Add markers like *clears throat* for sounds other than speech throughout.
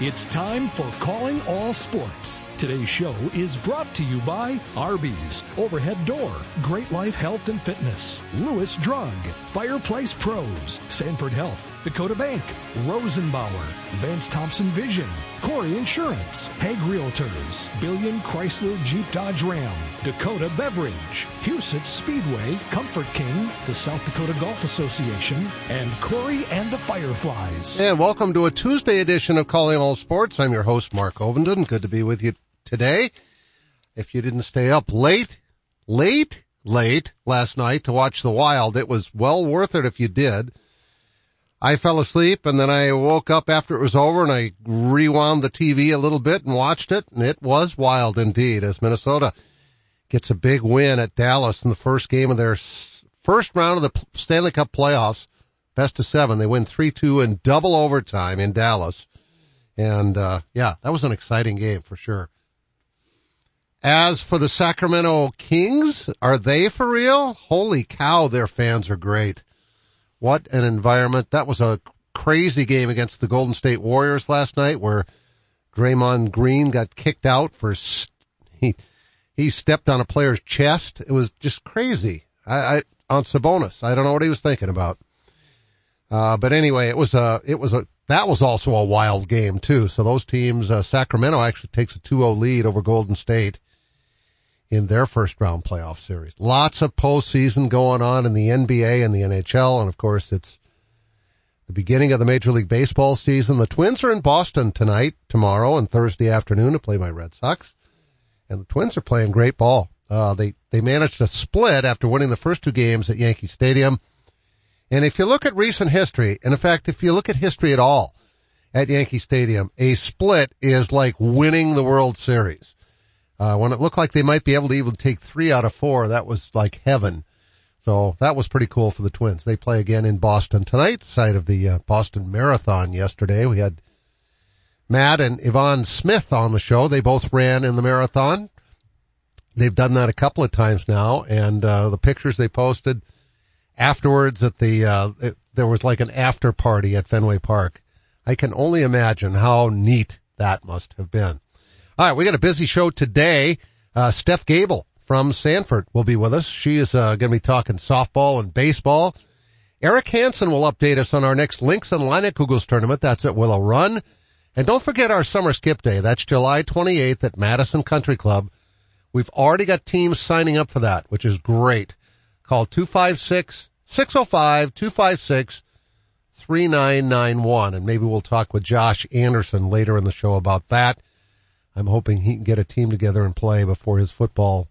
It's time for Calling All Sports. Today's show is brought to you by Arby's, Overhead Door, Great Life Health and Fitness, Lewis Drug, Fireplace Pros, Sanford Health, Dakota Bank, Rosenbauer, Vance Thompson Vision, Corey Insurance, Hague Realtors, Billion Chrysler Jeep Dodge Ram, Dakota Beverage, Huset Speedway, Comfort King, the South Dakota Golf Association, and Corey and the Fireflies. And welcome to a Tuesday edition of Calling All Sports. I'm your host, Mark Ovenden. Good to be with you today. If you didn't stay up late, late, late last night to watch the Wild, it was well worth it if you did. I fell asleep and then I woke up after it was over and I rewound the TV a little bit and watched it and it was wild indeed as Minnesota gets a big win at Dallas in the first game of their first round of the Stanley Cup playoffs, best of seven. They win 3-2 in double overtime in Dallas. And, uh, yeah, that was an exciting game for sure. As for the Sacramento Kings, are they for real? Holy cow, their fans are great. What an environment. That was a crazy game against the Golden State Warriors last night where Draymond Green got kicked out for, he, he stepped on a player's chest. It was just crazy. I, I on Sabonis. I don't know what he was thinking about. Uh, but anyway, it was a, it was a, that was also a wild game too. So those teams, uh, Sacramento actually takes a 2-0 lead over Golden State in their first round playoff series. Lots of postseason going on in the NBA and the NHL. And of course, it's the beginning of the Major League Baseball season. The Twins are in Boston tonight, tomorrow, and Thursday afternoon to play my Red Sox. And the Twins are playing great ball. Uh, they, they managed to split after winning the first two games at Yankee Stadium. And if you look at recent history, and in fact, if you look at history at all at Yankee Stadium, a split is like winning the World Series. Uh, when it looked like they might be able to even take three out of four, that was like heaven. So that was pretty cool for the Twins. They play again in Boston tonight, side of the uh, Boston Marathon yesterday. We had Matt and Yvonne Smith on the show. They both ran in the marathon. They've done that a couple of times now, and uh, the pictures they posted afterwards at the uh, it, there was like an after party at Fenway Park. I can only imagine how neat that must have been. All right, we got a busy show today. Uh, Steph Gabel from Sanford will be with us. She is uh, going to be talking softball and baseball. Erik Hansen will update us on our next Links and Leinenkugel's tournament. That's at Willow Run. And don't forget our summer skip day. That's July 28th at Madison Country Club. We've already got teams signing up for that, which is great. Call 256-605-256-3991 and maybe we'll talk with Josh Anderson later in the show about that. I'm hoping he can get a team together and play before his football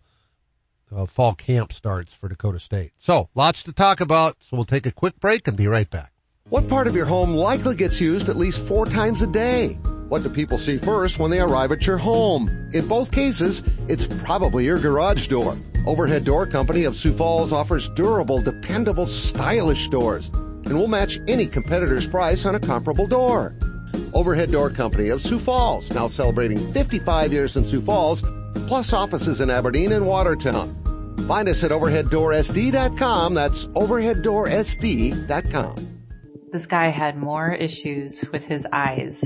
uh, fall camp starts for Dakota State. So lots to talk about. So we'll take a quick break and be right back. What part of your home likely gets used at least four times a day? What do people see first when they arrive at your home? In both cases, it's probably your garage door. Overhead Door Company of Sioux Falls offers durable, dependable, stylish doors and will match any competitor's price on a comparable door. Overhead Door Company of Sioux Falls, now celebrating 55 years in Sioux Falls, plus offices in Aberdeen and Watertown. Find us at overheaddoorsd.com. That's overheaddoorsd.com. This guy had more issues with his eyes.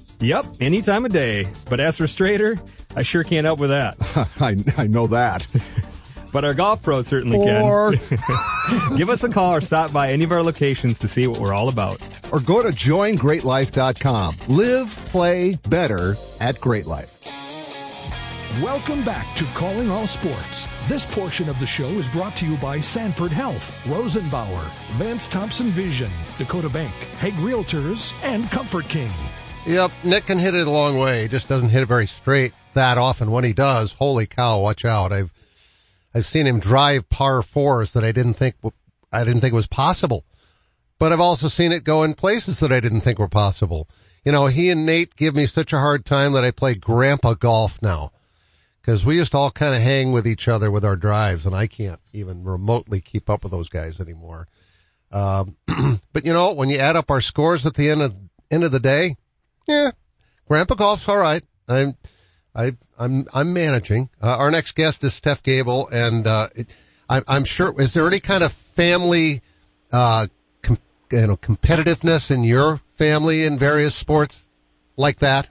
Yep, any time of day. But as for straighter, I sure can't help with that. *laughs* I, I know that. *laughs* But our golf pros certainly Or- can. *laughs* Give us a call or stop by any of our locations to see what we're all about. Or go to joingreatlife.com. Live, play better at Great Life. Welcome back to Calling All Sports. This portion of the show is brought to you by Sanford Health, Rosenbauer, Vance Thompson Vision, Dakota Bank, Hague Realtors, and Comfort King. Yep, Nick can hit it a long way. He just doesn't hit it very straight that often. When he does, holy cow, watch out. I've I've seen him drive par fours that I didn't think I didn't think was possible. But I've also seen it go in places that I didn't think were possible. You know, he and Nate give me such a hard time that I play grandpa golf now. Cause we used to all kind of hang with each other with our drives and I can't even remotely keep up with those guys anymore. Um, *clears throat* but you know, when you add up our scores at the end of, end of the day, yeah, grandpa golf's all right. I'm, I, I'm, I'm managing. Uh, our next guest is Steph Gabel and, uh, it, I, I'm sure, is there any kind of family, uh, com, you know, competitiveness in your family in various sports like that?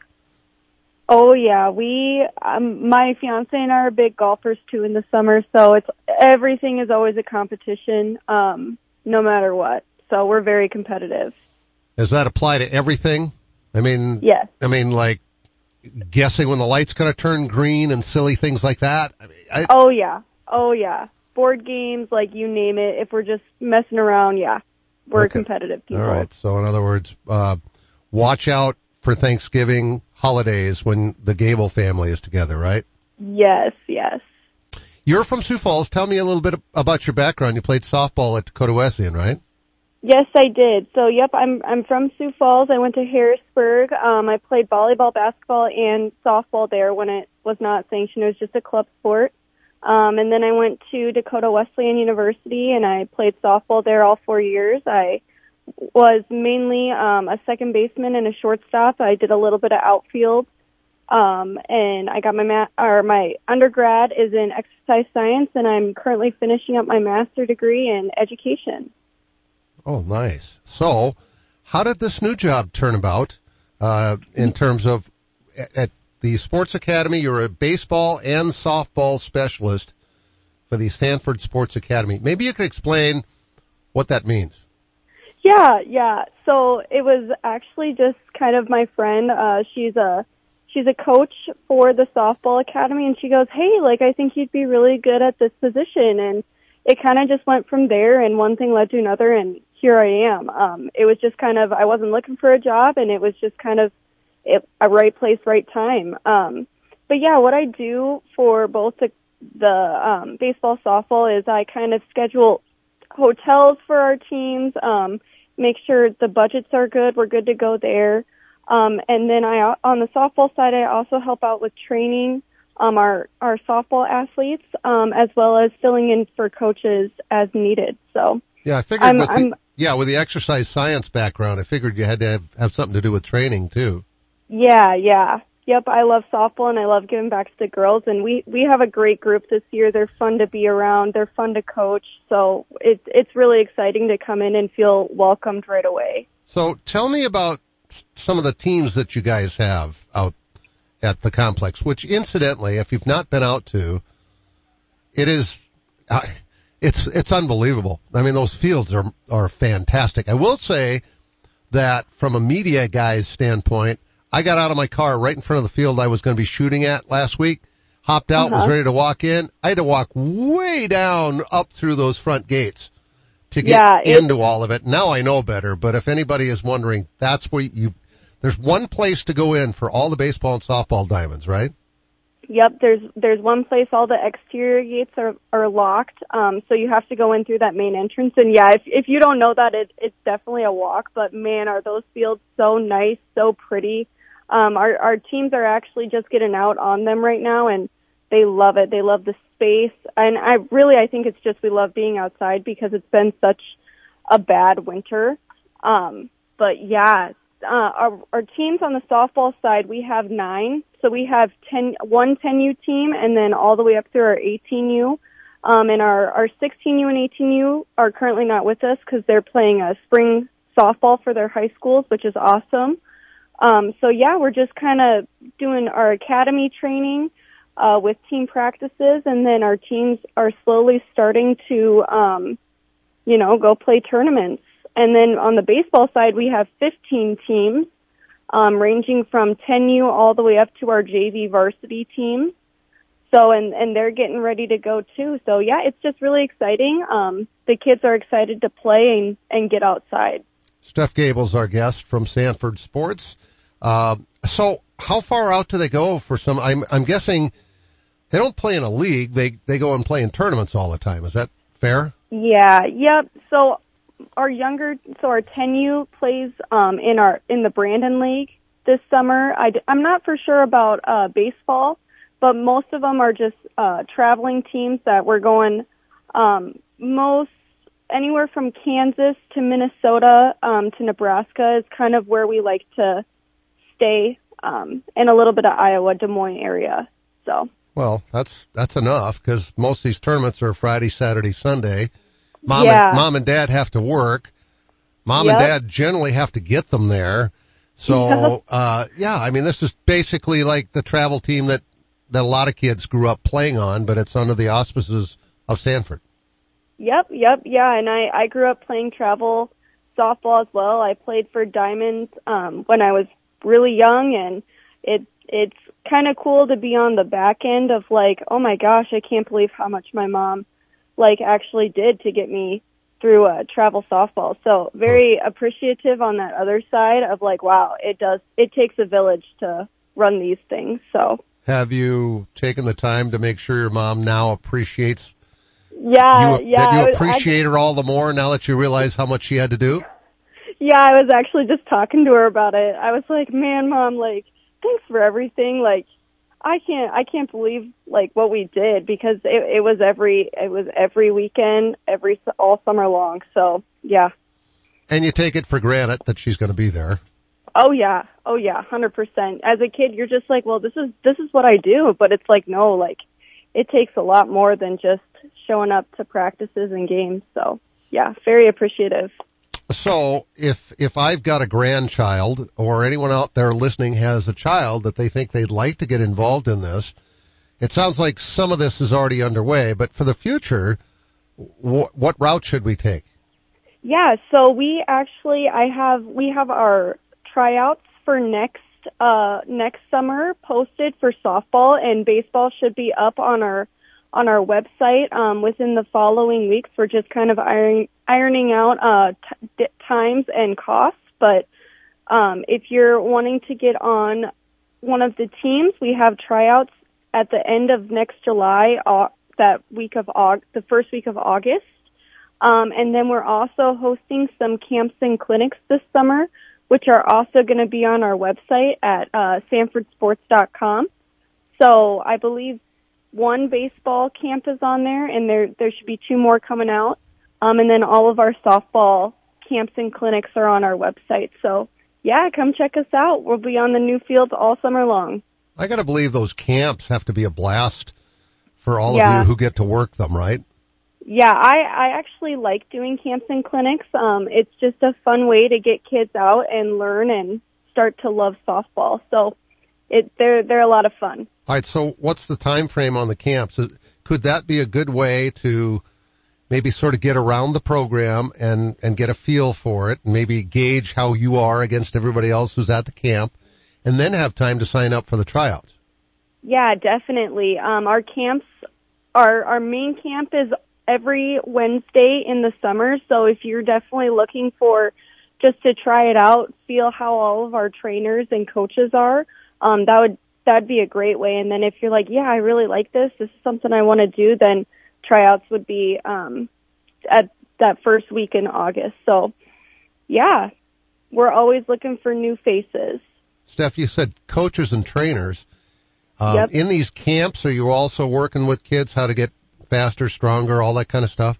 Oh yeah, we um my fiance and I are big golfers too in the summer, so it's everything is always a competition um no matter what. So we're very competitive. Does that apply to everything? I mean, Yes. I mean, like guessing when the light's going to turn green and silly things like that. I mean, I, Oh yeah. Oh yeah. Board games, like you name it, if we're just messing around, yeah. We're Okay. competitive people. all right. So in other words, uh, watch out for Thanksgiving holidays when the Gabel family is together, right? Yes, yes. You're from Sioux Falls. Tell me a little bit about your background. You played softball at Dakota Wesleyan, right? Yes, I did. So, yep, I'm I'm from Sioux Falls. I went to Harrisburg. Um, I played volleyball, basketball, and softball there when it was not sanctioned. It was just a club sport. Um, and then I went to Dakota Wesleyan University and I played softball there all four years. I was mainly um, a second baseman and a shortstop. I did a little bit of outfield. Um, and I got my ma- or my undergrad is in exercise science, and I'm currently finishing up my master degree in education. Oh, nice. So, how did this new job turn about uh, in terms of at, at the Sports Academy? You're a baseball and softball specialist for the Sanford Sports Academy. Maybe you could explain what that means. Yeah, yeah. So it was actually just kind of my friend. Uh, she's a she's a coach for the softball academy, and she goes, "Hey, like I think you'd be really good at this position." And it kind of just went from there, and one thing led to another, and here I am. Um, it was just kind of I wasn't looking for a job, and it was just kind of it, a right place, right time. Um, but yeah, what I do for both the the um, baseball, softball is I kind of schedule hotels for our teams, um, make sure the budgets are good. We're good to go there. Um, and then I, on the softball side, I also help out with training, um, our, our softball athletes, um, as well as filling in for coaches as needed. So, Yeah, I figured I'm- with the, I'm- yeah, with the exercise science background, I figured you had to have, have something to do with training too. yeah, yeah. Yep, I love softball and I love giving back to the girls and we we have a great group this year. They're fun to be around, they're fun to coach. So, it's it's really exciting to come in and feel welcomed right away. So tell me about some of the teams that you guys have out at the complex, which incidentally, if you've not been out to, it is, uh, it's, it's unbelievable. I mean, those fields are, are fantastic. I will say that from a media guy's standpoint, I got out of my car right in front of the field I was going to be shooting at last week, hopped out, uh-huh. was ready to walk in. I had to walk way down up through those front gates to get yeah, into all of it. Now I know better, but if anybody is wondering, that's where you, there's one place to go in for all the baseball and softball diamonds, right? Yep, there's there's one place all the exterior gates are are locked, um, so you have to go in through that main entrance. And yeah, if if you don't know that, it it's definitely a walk. But man, are those fields so nice, so pretty. Um, our our teams are actually just getting out on them right now, and they love it. They love the space, and I really I think it's just we love being outside because it's been such a bad winter. Um, but yeah, uh, our, our teams on the softball side, we have nine. So we have 10, one 10U team and then all the way up through our 18U. Um, and our, our 16U and 18U are currently not with us because they're playing a spring softball for their high schools, which is awesome. Um, so yeah, we're just kind of doing our academy training, uh, with team practices and then our teams are slowly starting to, um, you know, go play tournaments. And then on the baseball side, we have 15 teams, um, ranging from 10U all the way up to our JV varsity team. So, and, and they're getting ready to go too. So yeah, it's just really exciting. Um, the kids are excited to play and, and get outside. Steph Gabel's our guest from Sanford Sports. Uh, so how far out do they go for some, I'm, I'm guessing they don't play in a league. They, they go and play in tournaments all the time. Is that fair? Yeah. Yep. So our younger, so our 10U plays um, in our in the Brandon League this summer. I, I'm not for sure about uh, baseball, but most of them are just uh, traveling teams that we're going um, most anywhere from Kansas to Minnesota um, to Nebraska is kind of where we like to stay, um, and a little bit of Iowa, Des Moines area. So. Well, that's that's enough because most of these tournaments are Friday, Saturday, Sunday. Mom yeah. and mom and dad have to work. Mom yep. and dad generally have to get them there. So, *laughs* uh, yeah, I mean, this is basically like the travel team that, that a lot of kids grew up playing on, but it's under the auspices of Sanford. Yep, yep, yeah, and I, I grew up playing travel softball as well. I played for Diamonds, um, when I was really young and it, it's kind of cool to be on the back end of like, oh my gosh, I can't believe how much my mom like actually did to get me through a travel softball. So very appreciative on that other side of like, wow, it does, it takes a village to run these things. So have you taken the time to make sure your mom now appreciates yeah, you, yeah. That you appreciate her all the more now that you realize how much she had to do? Yeah, I was actually just talking to her about it. I was like, man, mom, like, thanks for everything. Like, I can't I can't believe like what we did because it, it was every it was every weekend every all summer long. So yeah. And you take it for granted that she's going to be there. Oh yeah, oh yeah, hundred percent. As a kid, you're just like, well, this is this is what I do, but it's like no, like it takes a lot more than just showing up to practices and games. So yeah, very appreciative. So if, if I've got a grandchild or anyone out there listening has a child that they think they'd like to get involved in this, it sounds like some of this is already underway, but for the future, wh- what route should we take? Yeah, so we actually, I have, we have our tryouts for next, uh, next summer posted for softball and baseball should be up on our on our website um, within the following weeks. We're just kind of ironing, ironing out uh, t- times and costs. But um, if you're wanting to get on one of the teams, we have tryouts at the end of next July, uh, that week of the first week of August. Um, and then we're also hosting some camps and clinics this summer, which are also going to be on our website at uh, sanfordsports.com. So I believe one baseball camp is on there, and there there should be two more coming out. Um, and then all of our softball camps and clinics are on our website. So yeah, come check us out. We'll be on the new fields all summer long. I got to believe those camps have to be a blast for all yeah. of you who get to work them, right? Yeah, I I actually like doing camps and clinics. Um, it's just a fun way to get kids out and learn and start to love softball. So it they're they're a lot of fun. All right. So what's the time frame on the camps? Could that be a good way to maybe sort of get around the program and and get a feel for it, and maybe gauge how you are against everybody else who's at the camp, and then have time to sign up for the tryouts? Yeah, definitely. Um, our camps, our our main camp is every Wednesday in the summer. So if you're definitely looking for just to try it out, feel how all of our trainers and coaches are, um, that would that'd be a great way. And then if you're like, yeah, I really like this, this is something I want to do, then tryouts would be um, at that first week in August. So yeah, we're always looking for new faces. Steph, you said coaches and trainers. Um, yep. In these camps, are you also working with kids how to get faster, stronger, all that kind of stuff?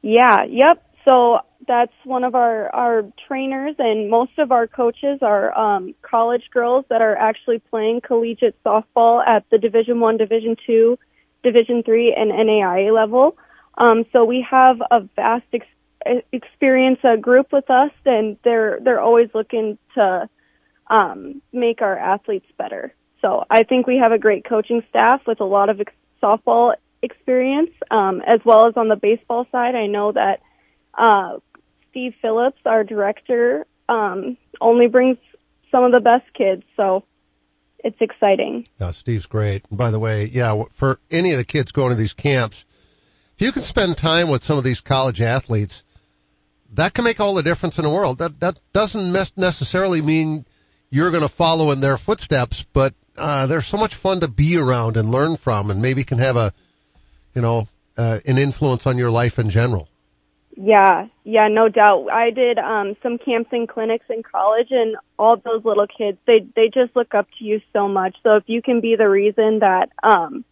Yeah, yep. So that's one of our our trainers and most of our coaches are um college girls that are actually playing collegiate softball at the division 1 division 2 division 3 and NAIA level. Um so we have a vast ex- experience a group with us and they're they're always looking to um make our athletes better. So I think we have a great coaching staff with a lot of ex- softball experience um as well as on the baseball side. I know that uh Steve Phillips, our director, um, only brings some of the best kids, so it's exciting. Yeah, Steve's great. And by the way, yeah, for any of the kids going to these camps, if you can spend time with some of these college athletes, that can make all the difference in the world. That that doesn't necessarily mean you're going to follow in their footsteps, but uh, they're so much fun to be around and learn from, and maybe can have a, you know, uh, an influence on your life in general. Yeah, yeah, no doubt. I did um some camps and clinics in college and all those little kids, they they just look up to you so much. So if you can be the reason that um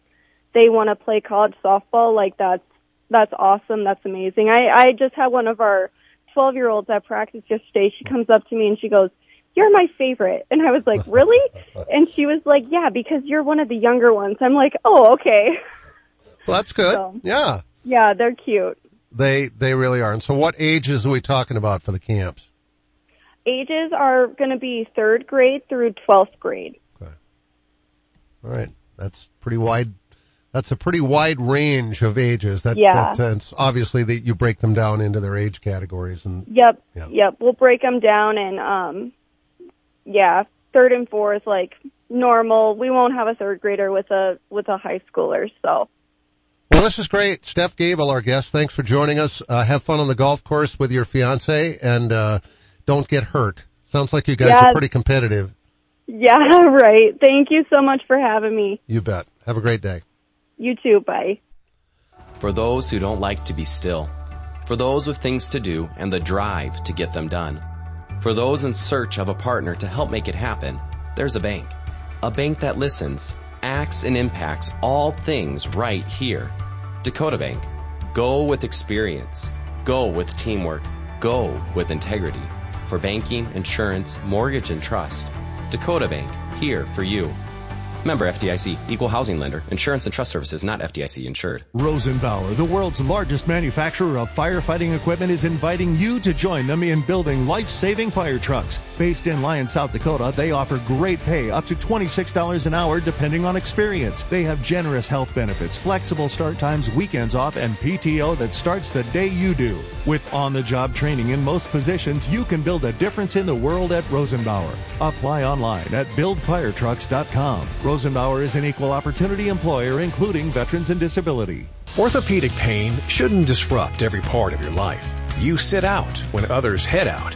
they want to play college softball, like that's that's awesome. That's amazing. I I just had one of our 12-year-olds at practice yesterday. She comes up to me and she goes, "You're my favorite." And I was like, "Really?" and she was like, "Yeah, because you're one of the younger ones." I'm like, "Oh, okay." Well, that's good. So, yeah. Yeah, they're cute. They they really are. And so, what ages are we talking about for the camps? Ages are going to be third grade through twelfth grade. Okay. All right, that's pretty wide. That's a pretty wide range of ages. That, yeah. That, uh, it's obviously that you break them down into their age categories and. Yep. Yep. yep. We'll break them down and um, yeah, third and fourth like normal. We won't have a third grader with a with a high schooler, so. Well, this is great. Steph Gabel, our guest. Thanks for joining us. Uh, have fun on the golf course with your fiance and, uh, don't get hurt. Sounds like you guys yeah. are pretty competitive. Yeah, *laughs* right. Thank you so much for having me. You bet. Have a great day. You too. Bye. For those who don't like to be still, for those with things to do and the drive to get them done, for those in search of a partner to help make it happen, there's a bank. A bank that listens, acts, and impacts all things right here. Dakota Bank. Go with experience. Go with teamwork. Go with integrity. For banking, insurance, mortgage, and trust. Dakota Bank, here for you. Member FDIC, equal housing lender, insurance and trust services not FDIC insured. Rosenbauer, the world's largest manufacturer of firefighting equipment, is inviting you to join them in building life-saving fire trucks. Based in Lyon, South Dakota, they offer great pay up to $26 an hour depending on experience. They have generous health benefits, flexible start times, weekends off, and PTO that starts the day you do. With on-the-job training in most positions, you can build a difference in the world at Rosenbauer. Apply online at buildfiretrucks.com. Rosenbauer is an equal opportunity employer, including veterans and disability. Orthopedic pain shouldn't disrupt every part of your life. You sit out when others head out.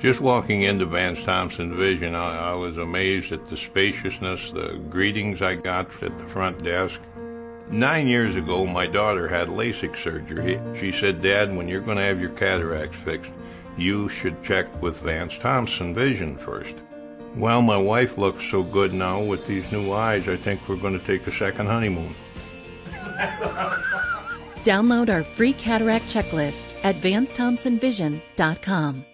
Just walking into Vance Thompson Vision, I, I, was amazed at the spaciousness, the greetings I got at the front desk. Nine years ago, my daughter had LASIK surgery. She said, Dad, when you're going to have your cataracts fixed, you should check with Vance Thompson Vision first. Well, my wife looks so good now with these new eyes, I think we're going to take a second honeymoon. Download our free cataract checklist at VanceThompsonVision.com.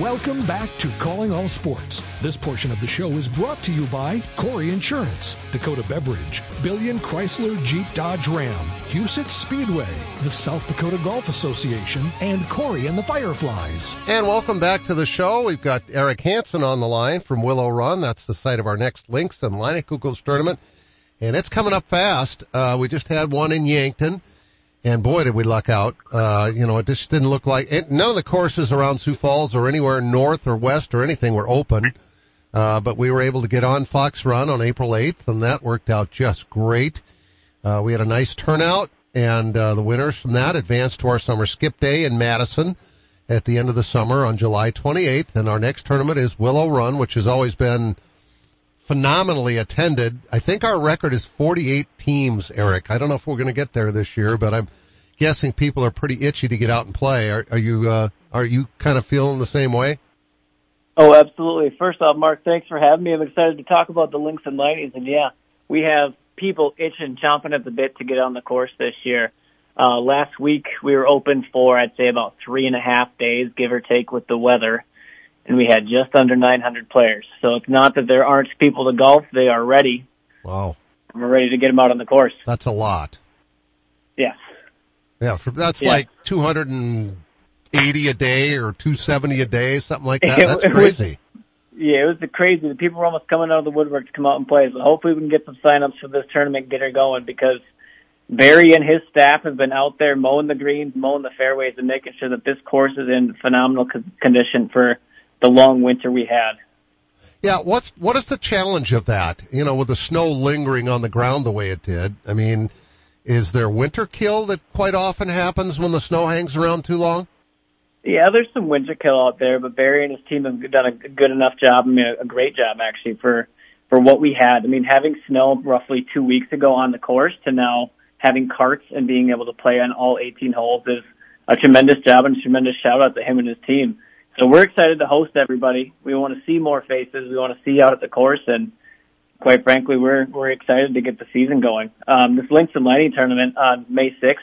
Welcome back to Calling All Sports. This portion of the show is brought to you by Corey Insurance, Dakota Beverage, Billion Chrysler Jeep Dodge Ram, Huset Speedway, the South Dakota Golf Association, and Corey and the Fireflies. And welcome back to the show. We've got Erik Hansen on the line from Willow Run. That's the site of our next Links and Leinenkugels tournament. And it's coming up fast. Uh, we just had one in Yankton. And boy, did we luck out. Uh, you know, it just didn't look like it, none of the courses around Sioux Falls or anywhere north or west or anything were open. Uh, but we were able to get on Fox Run on April 8th and that worked out just great. Uh, we had a nice turnout and, uh, the winners from that advanced to our summer skip day in Madison at the end of the summer on July 28th. And our next tournament is Willow Run, which has always been phenomenally attended. I think our record is 48 teams, Erik. I don't know if we're going to get there this year, but I'm guessing people are pretty itchy to get out and play. Are, are you, uh, are you kind of feeling the same way? Oh, absolutely. First off, Mark, thanks for having me. I'm excited to talk about the Links and Lighties. And yeah, we have people itching, chomping at the bit to get on the course this year. Uh, last week we were open for, I'd say about three and a half days, give or take with the weather and we had just under 900 players. So it's not that there aren't people to golf; they are ready. Wow. We're ready to get them out on the course. That's a lot. Yeah. Yeah, that's yeah. like 280 a day or 270 a day, something like that. *laughs* That's crazy. yeah, it was crazy. The people were almost coming out of the woodwork to come out and play. So hopefully we can get some signups for this tournament, get it going because Barry and his staff have been out there mowing the greens, mowing the fairways, and making sure that this course is in phenomenal condition for the long winter we had. Yeah, what's what is the challenge of that? You know, with the snow lingering on the ground the way it did. I mean, is there winter kill that quite often happens when the snow hangs around too long? Yeah, there's some winter kill out there, but Barry and his team have done a good enough job. I mean, a great job actually for for what we had. I mean, having snow roughly two weeks ago on the course to now having carts and being able to play on all 18 holes is a tremendous job and a tremendous shout out to him and his team. So we're excited to host everybody. We want to see more faces. We want to see you out at the course, and quite frankly, we're we're excited to get the season going. Um, this Links and Lighting tournament on May 6th,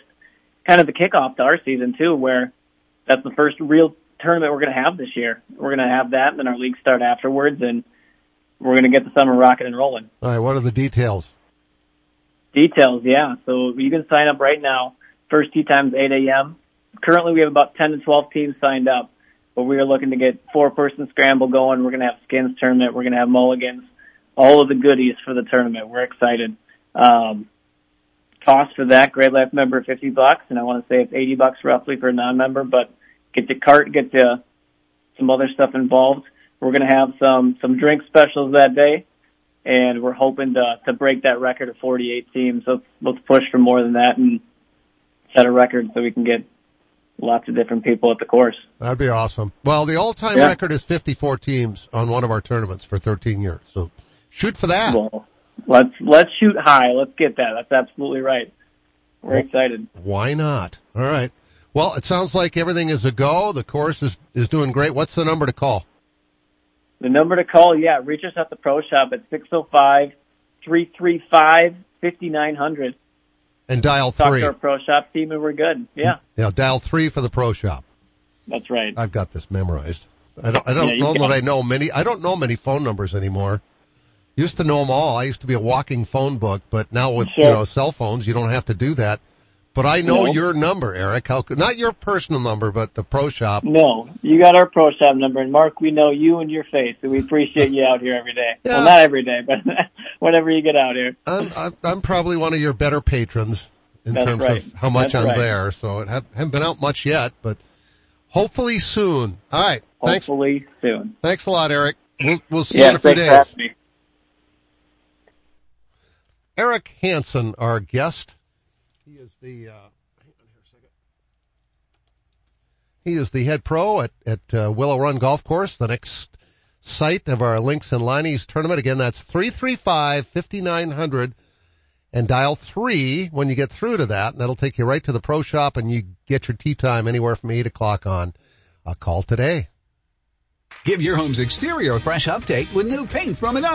kind of the kickoff to our season too, where that's the first real tournament we're going to have this year. We're going to have that, and then our league start afterwards, and we're going to get the summer rocking and rolling. All right, what are the details? Details, yeah. So you can sign up right now. First tee time's 8 a.m. Currently, we have about 10 to 12 teams signed up but we are looking to get four person scramble going. We're going to have skins tournament. We're going to have mulligans, all of the goodies for the tournament. We're excited. Um, cost for that, Great Life member, 50 bucks, and I want to say it's 80 bucks roughly for a non-member, but get the cart, get the, some other stuff involved. We're going to have some, some drink specials that day, and we're hoping to, to break that record of 48 teams. Let's, let's push for more than that and set a record so we can get lots of different people at the course. That'd be awesome. Well, the all-time yeah. record is 54 teams on one of our tournaments for 13 years. So shoot for that. Well, let's let's shoot high. Let's get that. That's absolutely right. We're well, excited. Why not? All right. Well, it sounds like everything is a go. The course is, is doing great. What's the number to call? The number to call, yeah, reach us at the pro shop at 605 335 5900. And dial Talk three. to our pro shop team and we're good. Yeah, Yeah, dial three for the pro shop. that's right. I've got this memorized. I don't, I don't Yeah, know that I know many, I don't know many phone numbers anymore. Used to know them all. I used to be a walking phone book, but now with, you know, cell phones, you don't have to do that. But I know No. your number, Erik. How, not your personal number, but the pro shop. No, you got our pro shop number, and Mark, we know you and your face, and we appreciate you out here every day. *laughs* Yeah. Well, not every day, but *laughs* whenever you get out here. I'm, I'm, probably one of your better patrons in That's terms right. of how much That's I'm right. there. So it ha- haven't been out much yet, but hopefully soon. All right. Thanks. Hopefully soon. Thanks a lot, Erik. We'll, we'll see Yeah, you in a few days. Erik Hansen, our guest. He is the, uh. He is the head pro at, at uh, Willow Run Golf Course, the next site of our Links and Leinie's tournament. Again, that's 335-5900 and dial three when you get through to that. And that'll take you right to the pro shop and you get your tee time anywhere from eight o'clock on. A call today. Give your home's exterior a fresh update with new paint from Another.